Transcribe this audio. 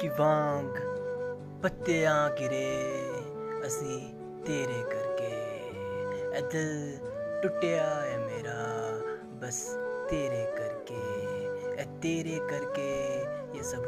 ਕਿ ਵਾਂਗ ਪੱਤਿਆਂ ਗਿਰੇ ਅਸੀਂ ਤੇਰੇ ਕਰਕੇ ਇਹ ਦਿਲ ਟੁੱਟਿਆ ਹੈ ਮੇਰਾ ਬਸ ਤੇਰੇ ਕਰਕੇ ਇਹ ਤੇਰੇ ਕਰਕੇ ਇਹ ਸਭ